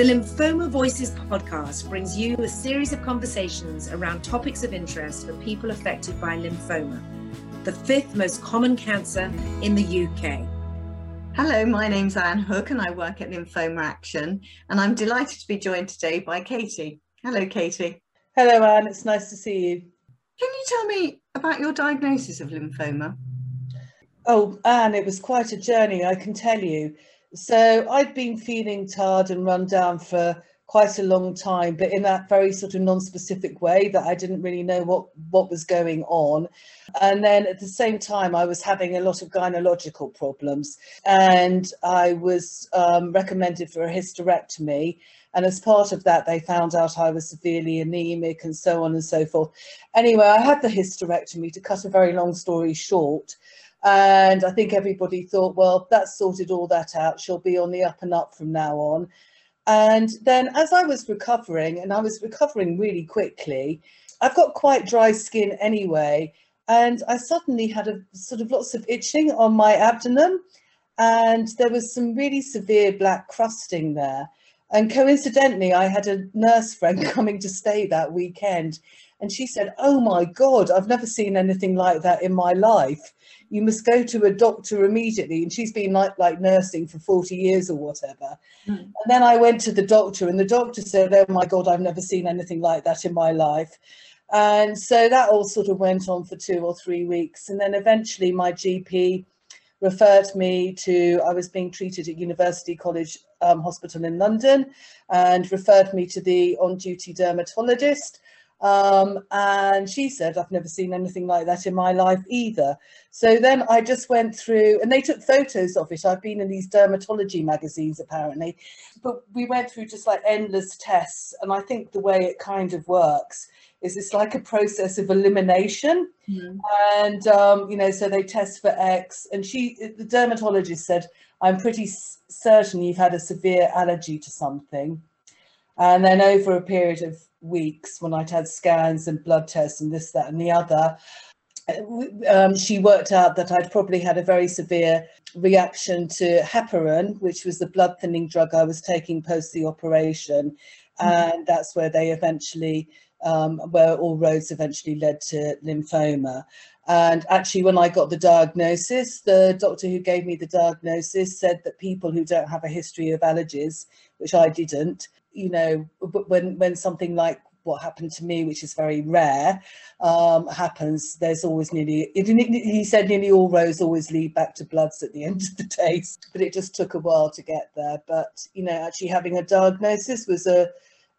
The Lymphoma Voices podcast brings you a series of conversations around topics of interest for people affected by lymphoma, the fifth most common cancer in the UK. Hello, my name's Anne Hook and I work at Lymphoma Action and I'm delighted to be joined today by Katie. Hello, Katie. Hello, Anne. It's nice to see you. Can you tell me about your diagnosis of lymphoma? Oh, Anne, it was quite a journey, I can tell you. So I'd been feeling tired and run down for quite a long time, but in that very sort of non-specific way that I didn't really know what, what was going on. And then at the same time, I was having a lot of gynecological problems and I was um, recommended for a hysterectomy. And as part of that, they found out I was severely anemic and so on and so forth. Anyway, I had the hysterectomy to cut a very long story short. And I think everybody thought, well, that's sorted all that out. She'll be on the up and up from now on. And then as I was recovering, and I was recovering really quickly, I've got quite dry skin anyway. And I suddenly had a sort of lots of itching on my abdomen. And there was some really severe black crusting there. And coincidentally, I had a nurse friend coming to stay that weekend. And she said, Oh my God, I've never seen anything like that in my life. You must go to a doctor immediately. And she's been like, like nursing for 40 years or whatever. Mm. And then I went to the doctor, and the doctor said, Oh my God, I've never seen anything like that in my life. And so that all sort of went on for two or three weeks. And then eventually my GP referred me to, I was being treated at University College um, Hospital in London and referred me to the on duty dermatologist. Um, and she said, I've never seen anything like that in my life either. So then I just went through, and they took photos of it. I've been in these dermatology magazines apparently, but we went through just like endless tests. And I think the way it kind of works is it's like a process of elimination. Mm. And, um, you know, so they test for X. And she, the dermatologist said, I'm pretty certain you've had a severe allergy to something. And then over a period of weeks, when I'd had scans and blood tests and this, that, and the other, um, she worked out that I'd probably had a very severe reaction to heparin, which was the blood thinning drug I was taking post the operation. Mm-hmm. And that's where they eventually um, where all roads eventually led to lymphoma. And actually, when I got the diagnosis, the doctor who gave me the diagnosis said that people who don't have a history of allergies, which I didn't, you know, when when something like what happened to me, which is very rare, um, happens, there's always nearly, he said nearly all roads always lead back to bloods at the end of the day, but it just took a while to get there. But, you know, actually having a diagnosis was a,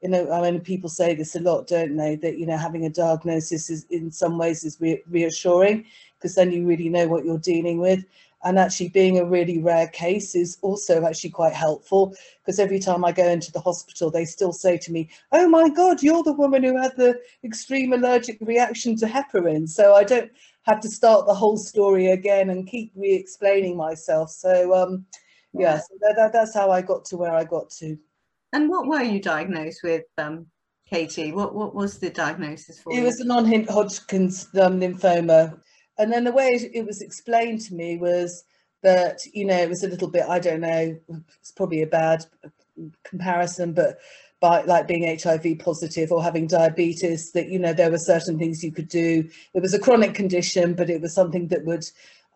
you know, I mean, people say this a lot, don't they? That you know, having a diagnosis is in some ways is re- reassuring because then you really know what you're dealing with. And actually, being a really rare case is also actually quite helpful because every time I go into the hospital, they still say to me, "Oh my God, you're the woman who had the extreme allergic reaction to heparin." So I don't have to start the whole story again and keep re-explaining myself. So um, yeah, so that, that, that's how I got to where I got to. And what were you diagnosed with, um, Katie? What what was the diagnosis for? It you? was a non-Hodgkin's um, lymphoma, and then the way it was explained to me was that you know it was a little bit I don't know it's probably a bad comparison, but by like being HIV positive or having diabetes, that you know there were certain things you could do. It was a chronic condition, but it was something that would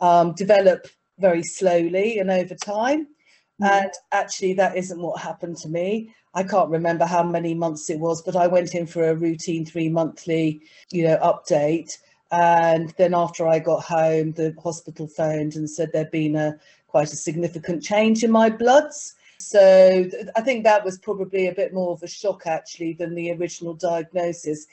um, develop very slowly and over time. Mm. And actually, that isn't what happened to me. I can't remember how many months it was, but I went in for a routine three monthly, you know, update. And then after I got home, the hospital phoned and said there'd been a quite a significant change in my bloods. So I think that was probably a bit more of a shock actually than the original diagnosis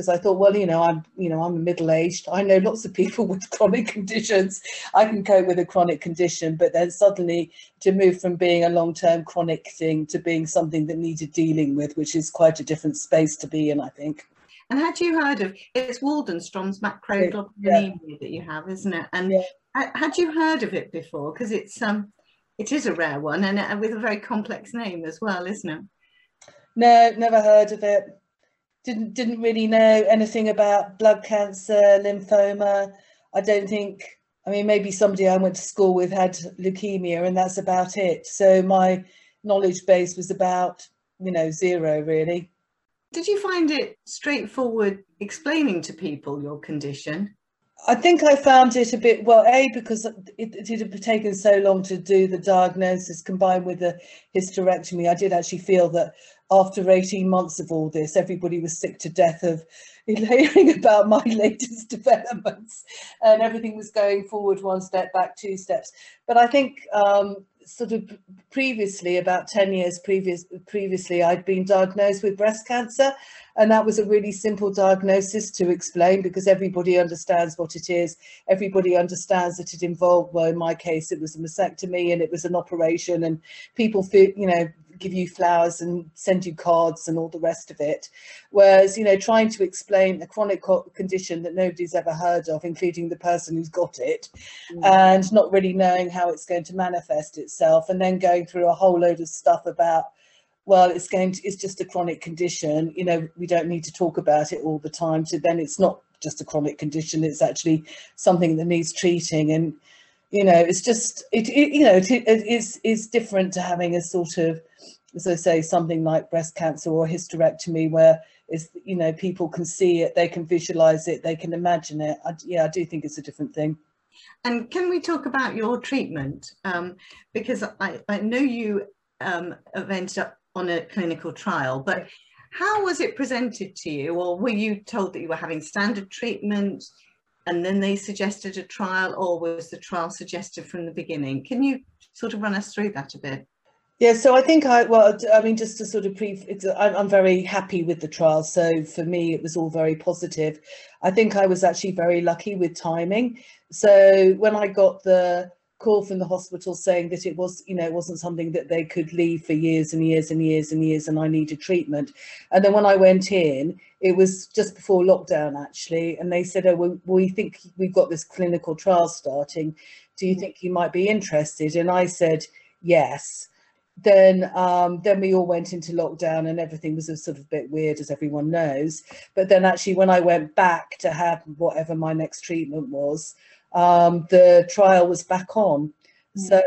because I thought, well, you know, I'm, you know, I'm middle aged. I know lots of people with chronic conditions. I can cope with a chronic condition, but then suddenly to move from being a long term chronic thing to being something that needed dealing with, which is quite a different space to be in, I think. And had you heard of it's Waldenstrom's macroglobulinemia yeah. that you have, isn't it? And yeah. had you heard of it before? Because it's um, it is a rare one and uh, with a very complex name as well, isn't it? No, never heard of it didn't didn't really know anything about blood cancer, lymphoma. I don't think. I mean, maybe somebody I went to school with had leukemia, and that's about it. So my knowledge base was about you know, zero really. Did you find it straightforward explaining to people your condition? I think I found it a bit well, a because it, it had taken so long to do the diagnosis combined with the hysterectomy. I did actually feel that after 18 months of all this, everybody was sick to death of hearing about my latest developments, and everything was going forward one step, back two steps. But I think um, sort of previously, about 10 years previous, previously, I'd been diagnosed with breast cancer. And that was a really simple diagnosis to explain because everybody understands what it is. Everybody understands that it involved, well, in my case, it was a mastectomy and it was an operation and people feel, you know, give you flowers and send you cards and all the rest of it. Whereas, you know, trying to explain a chronic condition that nobody's ever heard of, including the person who's got it, mm. and not really knowing how it's going to manifest itself, and then going through a whole load of stuff about well it's going to it's just a chronic condition you know we don't need to talk about it all the time so then it's not just a chronic condition it's actually something that needs treating and you know it's just it, it you know it, it is is different to having a sort of as I say, something like breast cancer or hysterectomy, where is you know people can see it, they can visualize it, they can imagine it. I, yeah, I do think it's a different thing. And can we talk about your treatment? Um, because I, I know you um, have ended up on a clinical trial, but how was it presented to you? Or were you told that you were having standard treatment and then they suggested a trial, or was the trial suggested from the beginning? Can you sort of run us through that a bit? Yeah, so I think I, well, I mean, just to sort of pre, I'm, very happy with the trial. So for me, it was all very positive. I think I was actually very lucky with timing. So when I got the call from the hospital saying that it was, you know, it wasn't something that they could leave for years and years and years and years, and I needed treatment. And then when I went in, it was just before lockdown actually, and they said, "Oh, we, we think we've got this clinical trial starting. Do you think you might be interested?" And I said, "Yes." then um, then we all went into lockdown and everything was a sort of bit weird as everyone knows but then actually when i went back to have whatever my next treatment was um, the trial was back on mm. so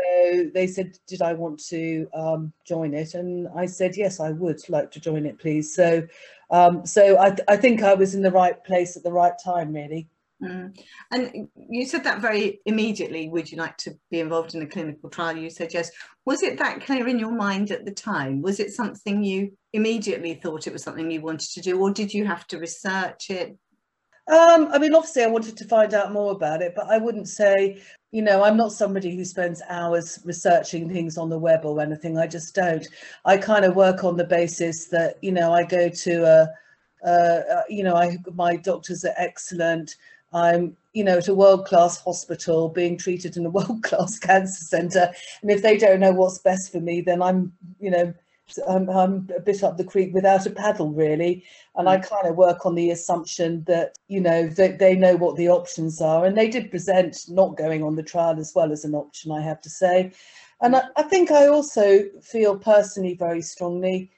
they said did i want to um, join it and i said yes i would like to join it please so um, so I, I think i was in the right place at the right time really Mm. And you said that very immediately. Would you like to be involved in a clinical trial? You said yes. Was it that clear in your mind at the time? Was it something you immediately thought it was something you wanted to do, or did you have to research it? Um, I mean, obviously, I wanted to find out more about it, but I wouldn't say, you know, I'm not somebody who spends hours researching things on the web or anything. I just don't. I kind of work on the basis that, you know, I go to a, uh, you know, I, my doctors are excellent. I'm, you know, at a world-class hospital being treated in a world-class cancer centre. And if they don't know what's best for me, then I'm, you know, I'm, I'm a bit up the creek without a paddle, really. And I mm. kind of work on the assumption that, you know, that they know what the options are. And they did present not going on the trial as well as an option, I have to say. And mm. I, I think I also feel personally very strongly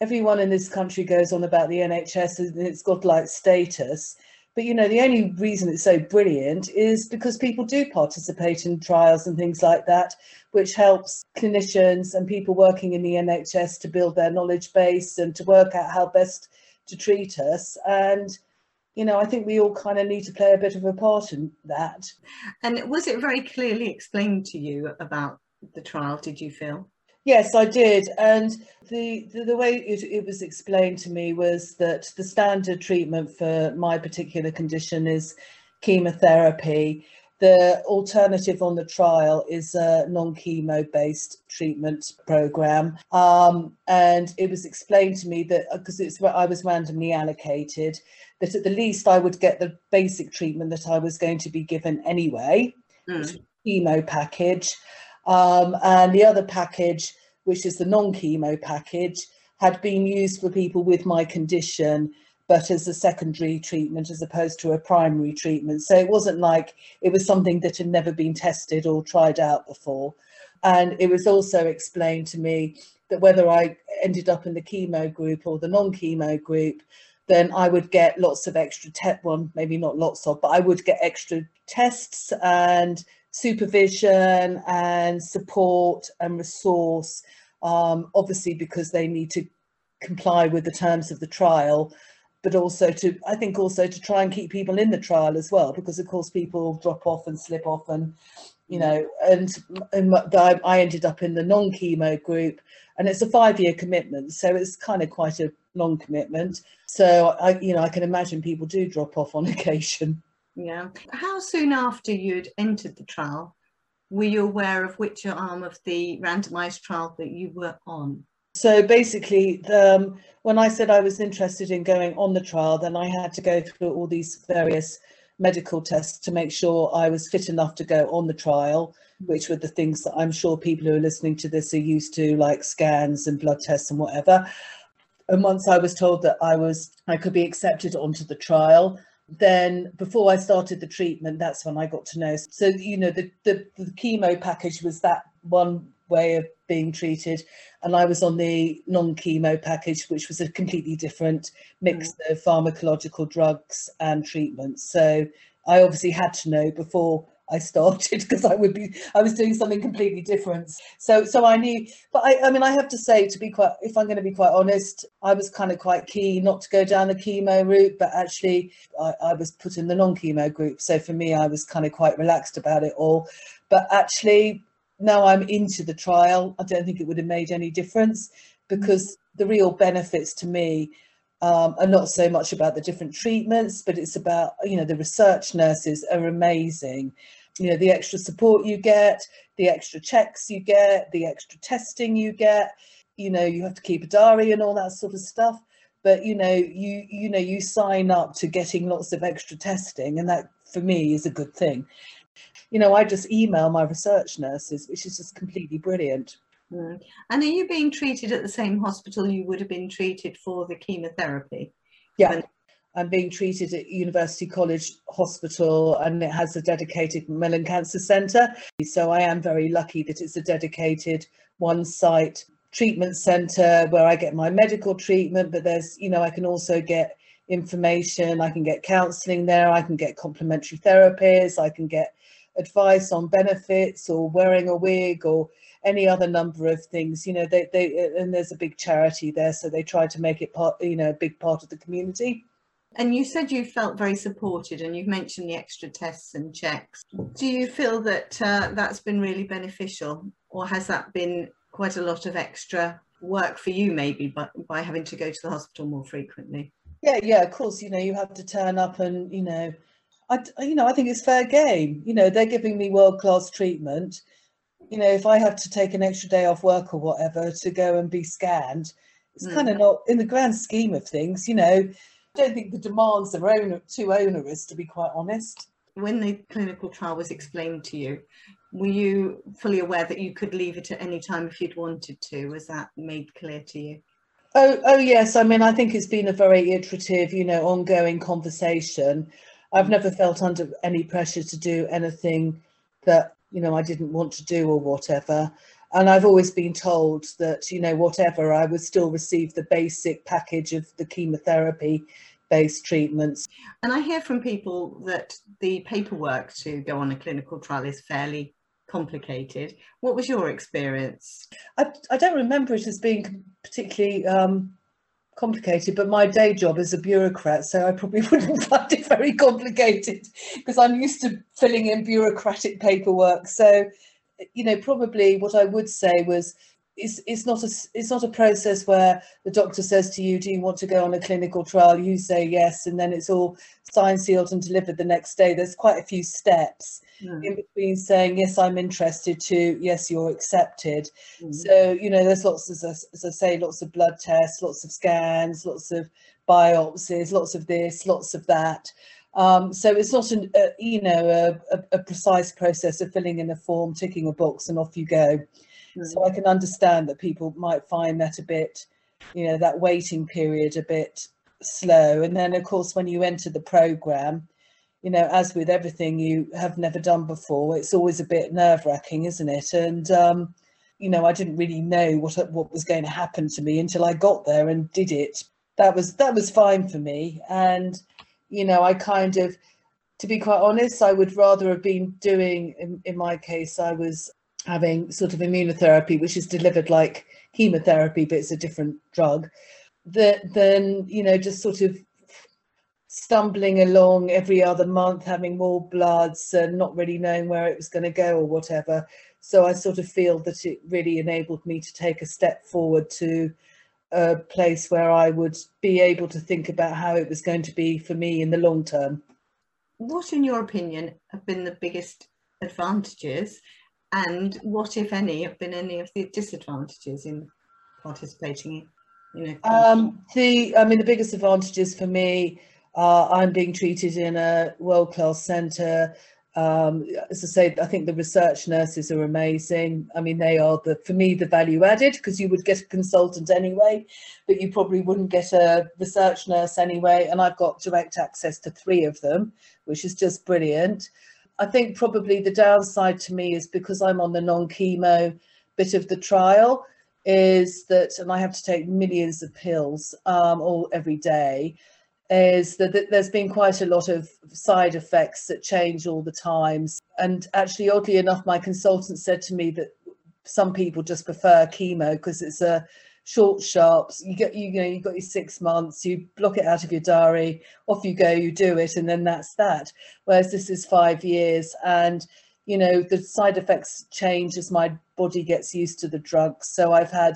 everyone in this country goes on about the NHS and its godlike status. But you know, the only reason it's so brilliant is because people do participate in trials and things like that, which helps clinicians and people working in the NHS to build their knowledge base and to work out how best to treat us. And you know, I think we all kind of need to play a bit of a part in that. And was it very clearly explained to you about the trial, did you feel? Yes, I did. And the, the, the, way it, it was explained to me was that the standard treatment for my particular condition is chemotherapy. The alternative on the trial is a non-chemo based treatment program. Um, and it was explained to me that because it's I was randomly allocated, that at the least I would get the basic treatment that I was going to be given anyway, mm. chemo package. Um, and the other package, which is the non-chemo package, had been used for people with my condition, but as a secondary treatment as opposed to a primary treatment. So it wasn't like it was something that had never been tested or tried out before. And it was also explained to me that whether I ended up in the chemo group or the non-chemo group, then I would get lots of extra, te- one maybe not lots of, but I would get extra tests and supervision and support and resource, um, obviously because they need to comply with the terms of the trial but also to i think also to try and keep people in the trial as well because of course people drop off and slip off and you mm. know and, and i ended up in the non-chemo group and it's a five year commitment so it's kind of quite a long commitment. So i you know i can imagine people do drop off on occasion. Yeah. How soon after you'd entered the trial were you aware of which arm of the randomized trial that you were on so basically, the, um, when I said I was interested in going on the trial, then I had to go through all these various medical tests to make sure I was fit enough to go on the trial, which were the things that I'm sure people who are listening to this are used to, like scans and blood tests and whatever. And once I was told that I was I could be accepted onto the trial, then before I started the treatment, that's when I got to know. So you know, the the, the chemo package was that one way of being treated and I was on the non-chemo package which was a completely different mix mm. of pharmacological drugs and treatments so I obviously had to know before I started because I would be I was doing something completely different. So so I knew but I, I mean I have to say to be quite if I'm going to be quite honest I was kind of quite keen not to go down the chemo route but actually I, I was put in the non-chemo group. So for me I was kind of quite relaxed about it all. But actually now I'm into the trial, I don't think it would have made any difference because the real benefits to me um, are not so much about the different treatments, but it's about, you know, the research nurses are amazing. You know, the extra support you get, the extra checks you get, the extra testing you get, you know, you have to keep a diary and all that sort of stuff. But, you know, you, you know, you sign up to getting lots of extra testing and that for me is a good thing you know, I just email my research nurses, which is just completely brilliant. Mm. And are you being treated at the same hospital you would have been treated for the chemotherapy? Yeah. When- I'm being treated at University College Hospital and it has a dedicated Macmillan Cancer Centre. So I am very lucky that it's a dedicated one site treatment centre where I get my medical treatment, but there's, you know, I can also get information, I can get counselling there, I can get complementary therapies, I can get advice on benefits or wearing a wig or any other number of things you know they, they and there's a big charity there so they try to make it part you know a big part of the community. And you said you felt very supported and you've mentioned the extra tests and checks. Do you feel that uh, that's been really beneficial or has that been quite a lot of extra work for you maybe by, by having to go to the hospital more frequently? Yeah yeah of course you know you have to turn up and you know I, you know, I think it's fair game. You know, they're giving me world class treatment. You know, if I have to take an extra day off work or whatever to go and be scanned, it's mm. kind of not in the grand scheme of things. You know, I don't think the demands are oner- too onerous, to be quite honest. When the clinical trial was explained to you, were you fully aware that you could leave it at any time if you'd wanted to? Was that made clear to you? Oh, oh yes. I mean, I think it's been a very iterative, you know, ongoing conversation. I've never felt under any pressure to do anything that you know I didn't want to do or whatever. And I've always been told that you know whatever I would still receive the basic package of the chemotherapy based treatments. And I hear from people that the paperwork to go on a clinical trial is fairly complicated. What was your experience? I, I don't remember it as being particularly um, complicated, but my day job is a bureaucrat, so I probably wouldn't find it very complicated because I'm used to filling in bureaucratic paperwork. So, you know, probably what I would say was it's, it's not a it's not a process where the doctor says to you, "Do you want to go on a clinical trial?" You say yes, and then it's all signed, sealed, and delivered the next day. There's quite a few steps mm. in between saying yes, I'm interested to yes, you're accepted. Mm. So you know, there's lots as I, as I say, lots of blood tests, lots of scans, lots of biopsies, lots of this, lots of that. Um, so it's not an, a, you know a, a, a, precise process of filling in a form, ticking a box, and off you go. So I can understand that people might find that a bit, you know, that waiting period a bit slow. And then, of course, when you enter the program, you know, as with everything you have never done before, it's always a bit nerve wracking, isn't it? And, um, you know, I didn't really know what what was going to happen to me until I got there and did it. That was that was fine for me. And, you know, I kind of, to be quite honest, I would rather have been doing, in, in my case, I was having sort of immunotherapy, which is delivered like chemotherapy, but it's a different drug. that than you know just sort of stumbling along every other month, having more bloods and not really knowing where it was going to go or whatever. So I sort of feel that it really enabled me to take a step forward to a place where I would be able to think about how it was going to be for me in the long term. What, in your opinion, have been the biggest advantages, and what, if any, have been any of the disadvantages in participating in? You know, um, the I mean, the biggest advantages for me are I'm being treated in a world class centre um, as I say, I think the research nurses are amazing. I mean, they are the for me the value added because you would get a consultant anyway, but you probably wouldn't get a research nurse anyway. And I've got direct access to three of them, which is just brilliant. I think probably the downside to me is because I'm on the non-chemo bit of the trial, is that and I have to take millions of pills um, all every day is that, there's been quite a lot of side effects that change all the times. And actually, oddly enough, my consultant said to me that some people just prefer chemo because it's a short, sharp. You get, you, you know, you've got your six months, you block it out of your diary, off you go, you do it, and then that's that. Whereas this is five years, and you know the side effects change as my body gets used to the drugs. So I've had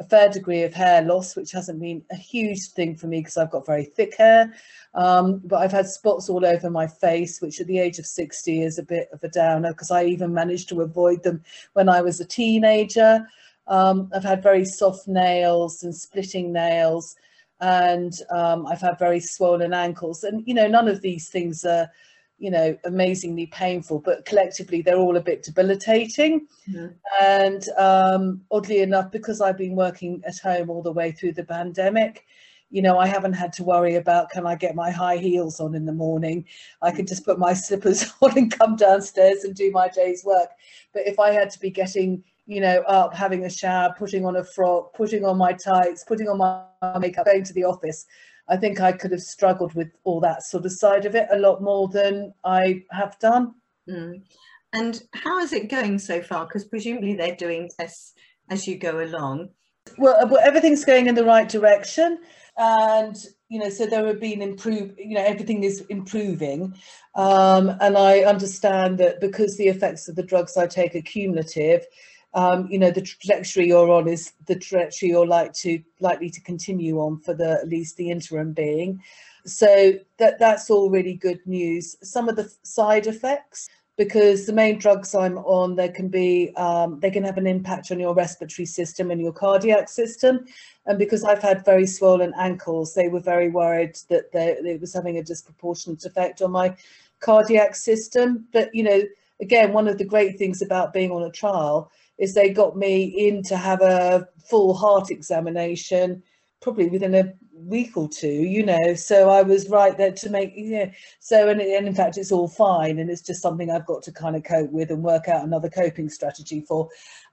a fair degree of hair loss, which hasn't been a huge thing for me because I've got very thick hair. Um, but I've had spots all over my face, which at the age of 60 is a bit of a downer because I even managed to avoid them when I was a teenager. Um, I've had very soft nails and splitting nails, and um, I've had very swollen ankles. And, you know, none of these things are you know, amazingly painful, but collectively they're all a bit debilitating. Mm-hmm. And um, oddly enough, because I've been working at home all the way through the pandemic, you know, I haven't had to worry about can I get my high heels on in the morning? I can just put my slippers on and come downstairs and do my day's work. But if I had to be getting, you know, up, having a shower, putting on a frock, putting on my tights, putting on my makeup, going to the office, I think I could have struggled with all that sort of side of it a lot more than I have done. Mm. And how is it going so far? Because presumably they're doing tests as you go along. Well, uh, everything's going in the right direction, and you know, so there have been improve. You know, everything is improving, um, and I understand that because the effects of the drugs I take are cumulative, um, you know, the trajectory you're on is the trajectory you're like to likely to continue on for the at least the interim being. So that that's all really good news. Some of the side effects, because the main drugs I'm on, there can be um, they can have an impact on your respiratory system and your cardiac system. And because I've had very swollen ankles, they were very worried that they, it was having a disproportionate effect on my cardiac system. But you know, again, one of the great things about being on a trial is they got me in to have a full heart examination probably within a week or two you know. So i was right there to make know so and, and in fact it's all fine and it's just something i've got to kind of cope with and work out another coping strategy for.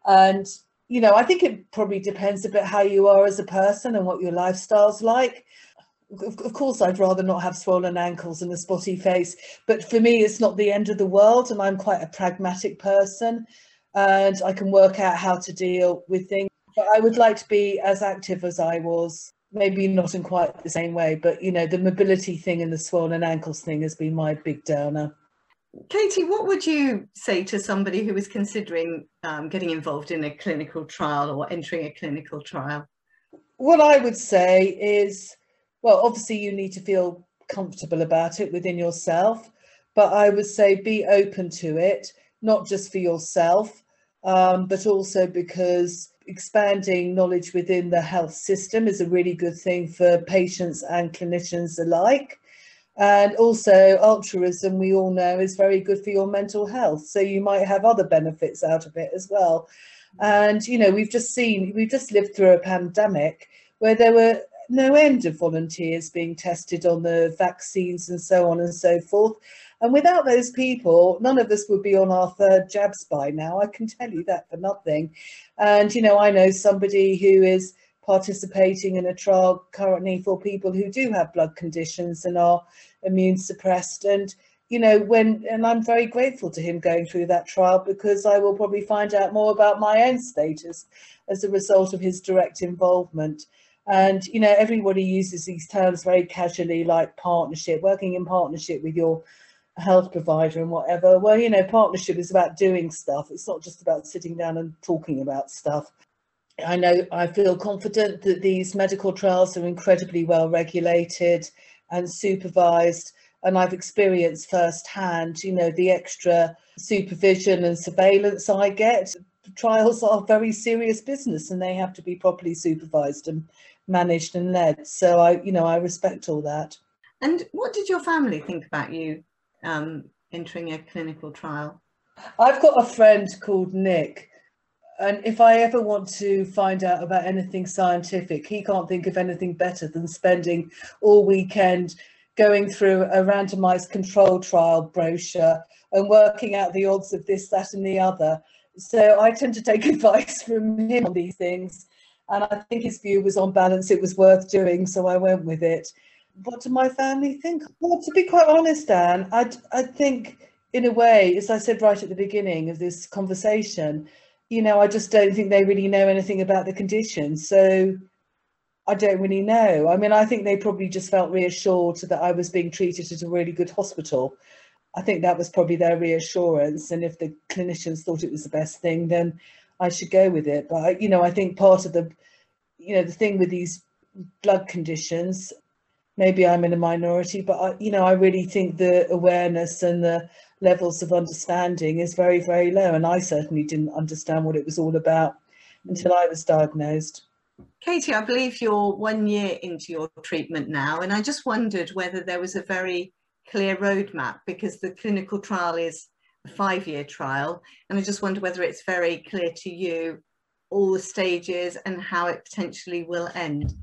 And you know i think it probably depends a bit how you are as a person and what your lifestyle's like. Of course i'd rather not have swollen ankles and a spotty face but for me it's not the end of the world and i'm quite a pragmatic person and I can work out how to deal with things. But I would like to be as active as I was, maybe not in quite the same way, but you know, the mobility thing and the swollen ankles thing has been my big downer. Katie, what would you say to somebody who is considering um, getting involved in a clinical trial or entering a clinical trial? What I would say is, well, obviously you need to feel comfortable about it within yourself, but I would say be open to it, not just for yourself, um, but also because expanding knowledge within the health system is a really good thing for patients and clinicians alike. And also, altruism, we all know, is very good for your mental health. So you might have other benefits out of it as well. And, you know, we've just seen, we've just lived through a pandemic where there were no end of volunteers being tested on the vaccines and so on and so forth. And without those people, none of us would be on our third jabs by now. I can tell you that for nothing. And, you know, I know somebody who is participating in a trial currently for people who do have blood conditions and are immune suppressed. And, you know, when, and I'm very grateful to him going through that trial because I will probably find out more about my own status as a result of his direct involvement. And, you know, everybody uses these terms very casually, like partnership, working in partnership with your health provider and whatever. Well, you know, partnership is about doing stuff. It's not just about sitting down and talking about stuff. I know I feel confident that these medical trials are incredibly well regulated and supervised. And I've experienced firsthand, you know, the extra supervision and surveillance I get. Trials are very serious business and they have to be properly supervised and managed and led. So I, you know, I respect all that. And what did your family think about you um, entering a clinical trial? I've got a friend called Nick, and if I ever want to find out about anything scientific, he can't think of anything better than spending all weekend going through a randomized control trial brochure and working out the odds of this, that, and the other. So I tend to take advice from him on these things. And I think his view was on balance, it was worth doing, so I went with it. What do my family think? Well, to be quite honest, Anne, I, I think, in a way, as I said right at the beginning of this conversation, you know, I just don't think they really know anything about the condition. So I don't really know. I mean, I think they probably just felt reassured that I was being treated at a really good hospital. I think that was probably their reassurance. And if the clinicians thought it was the best thing, then I should go with it. But you know, I think part of the, you know, the thing with these blood conditions, maybe I'm in a minority, but I, you know, I really think the awareness and the levels of understanding is very, very low. And I certainly didn't understand what it was all about until I was diagnosed. Katie, I believe you're one year into your treatment now, and I just wondered whether there was a very clear roadmap because the clinical trial is a five-year trial, and I just wonder whether it's very clear to you all the stages and how it potentially will end.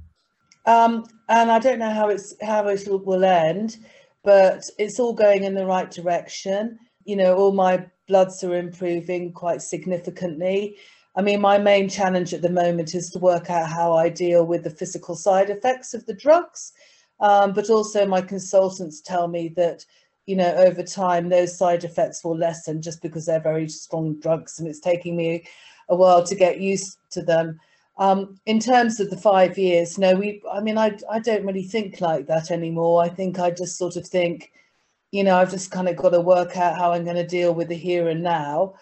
Um, and I don't know how it's how it will end, but it's all going in the right direction. You know, all my bloods are improving quite significantly. I mean, my main challenge at the moment is to work out how I deal with the physical side effects of the drugs. Um, but also, my consultants tell me that you know, over time, those side effects will lessen just because they're very strong drugs, and it's taking me a while to get used to them. Um, in terms of the five years, no, we. I mean, I I don't really think like that anymore. I think I just sort of think, you know, I've just kind of got to work out how I'm going to deal with the here and now.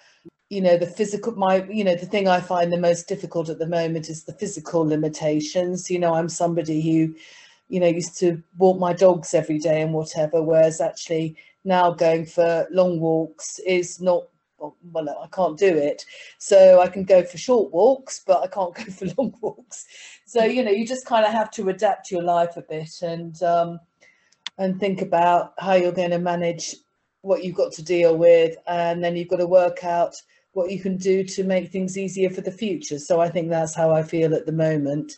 You know, the physical. My, you know, the thing I find the most difficult at the moment is the physical limitations. You know, I'm somebody who you know, used to walk my dogs every day and whatever, whereas actually now going for long walks is not well, I can't do it. So I can go for short walks, but I can't go for long walks. So, you know, you just kind of have to adapt your life a bit and um, and think about how you're going to manage what you've got to deal with. And then you've got to work out what you can do to make things easier for the future. So I think that's how I feel at the moment.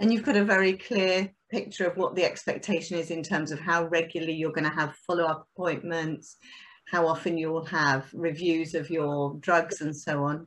And you've got a very clear picture of what the expectation is in terms of how regularly you're going to have follow-up appointments, how often you will have reviews of your drugs and so on?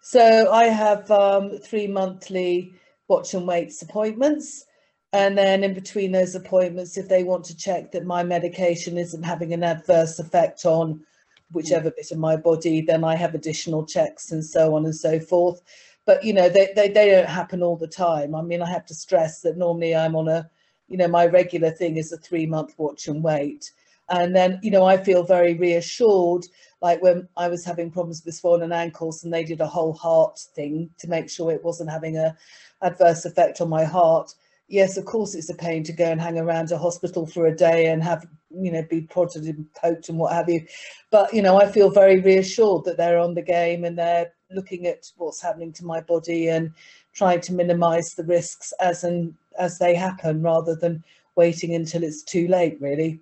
So I have um, three monthly watch and waits appointments. And then in between those appointments, if they want to check that my medication isn't having an adverse effect on whichever bit of my body, then I have additional checks and so on and so forth but you know they, they they don't happen all the time i mean i have to stress that normally i'm on a you know my regular thing is a three month watch and wait and then you know i feel very reassured like when i was having problems with swollen ankles and they did a whole heart thing to make sure it wasn't having a adverse effect on my heart. Yes of course it's a pain to go and hang around a hospital for a day and have you know be prodded and poked and what have you. But you know i feel very reassured that they're on the game and they're looking at what's happening to my body and trying to minimize the risks as and as they happen rather than waiting until it's too late really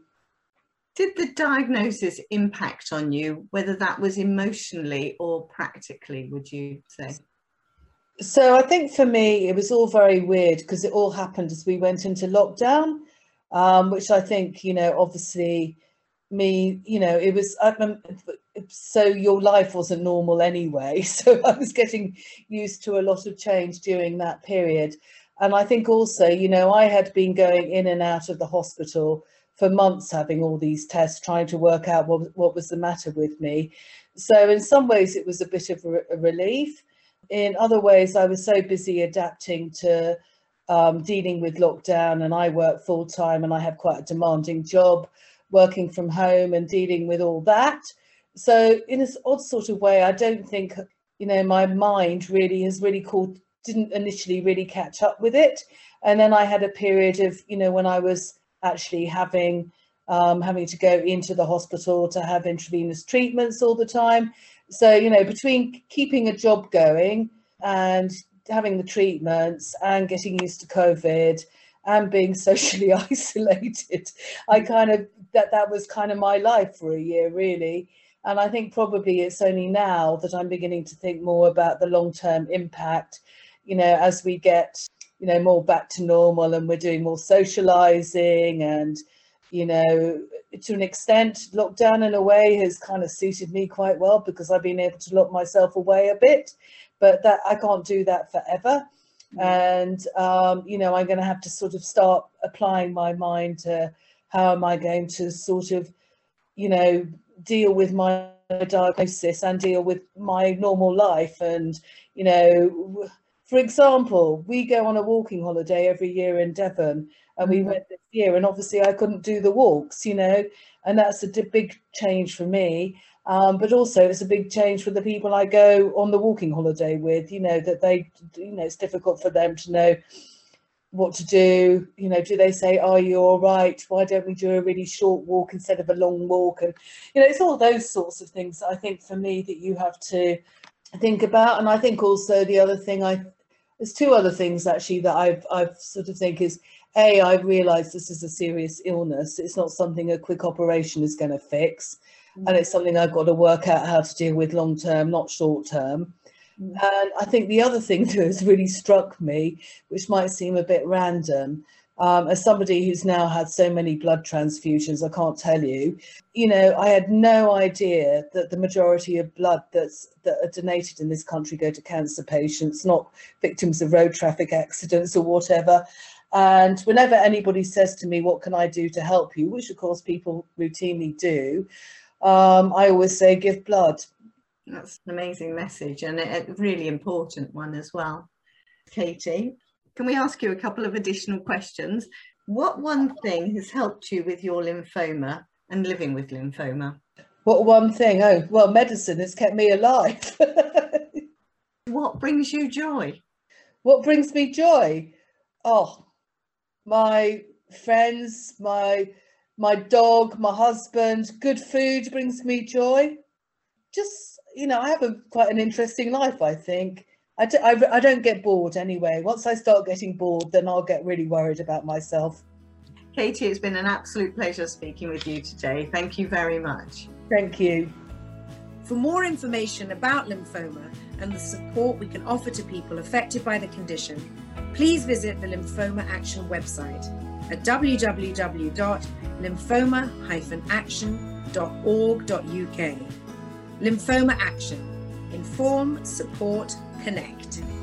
did the diagnosis impact on you whether that was emotionally or practically would you say? So i think for me it was all very weird because it all happened as we went into lockdown um, which i think you know obviously me you know it was so your life wasn't normal anyway so i was getting used to a lot of change during that period. And i think also you know i had been going in and out of the hospital for months having all these tests trying to work out what, what was the matter with me so in some ways it was a bit of a, relief in other ways i was so busy adapting to um, dealing with lockdown, and I work full time and I have quite a demanding job working from home and dealing with all that. So, in this odd sort of way, I don't think, you know, my mind really has really called, didn't initially really catch up with it. And then I had a period of, you know, when I was actually having um, having to go into the hospital to have intravenous treatments all the time. So, you know, between keeping a job going and having the treatments and getting used to COVID and being socially isolated, I kind of, that, that was kind of my life for a year, really. And I think probably it's only now that I'm beginning to think more about the long term impact, you know, as we get, you know, more back to normal and we're doing more socializing and, you know, to an extent, lockdown in a way has kind of suited me quite well because I've been able to lock myself away a bit, but that I can't do that forever. Mm. And, um, you know, I'm going to have to sort of start applying my mind to how am I going to sort of, you know, deal with my diagnosis and deal with my normal life. And, you know, for example, we go on a walking holiday every year in Devon and we mm-hmm. went this year and obviously i couldn't do the walks you know and that's a big change for me. Um, but also it's a big change for the people i go on the walking holiday with you know that they you know it's difficult for them to know what to do. You know do they say are you all right? Why don't we do a really short walk instead of a long walk? And you know it's all those sorts of things i think for me that you have to think about. And i think also the other thing i there's two other things actually that i've i've sort of think is a, I've realised this is a serious illness. It's not something a quick operation is going to fix. Mm. And it's something I've got to work out how to deal with long term, not short term. Mm. And I think the other thing that has really struck me, which might seem a bit random, um, as somebody who's now had so many blood transfusions, I can't tell you. You know, I had no idea that the majority of blood that's that are donated in this country go to cancer patients, not victims of road traffic accidents or whatever. And whenever anybody says to me, What can I do to help you? which of course people routinely do, um, I always say, Give blood. That's an amazing message and a really important one as well. Katie, can we ask you a couple of additional questions? What one thing has helped you with your lymphoma and living with lymphoma? What one thing? Oh, well, medicine has kept me alive. what brings you joy? What brings me joy? Oh, my friends, my my dog, my husband. Good food brings me joy. Just you know, I have a quite an interesting life. I think I d- I, I don't get bored anyway. Once I start getting bored, then I'll get really worried about myself. Katie, it's been an absolute pleasure speaking with you today. Thank you very much. Thank you. For more information about lymphoma and the support we can offer to people affected by the condition, please visit the Lymphoma Action website at www.lymphoma-action.org.uk. Lymphoma Action Inform, Support, Connect.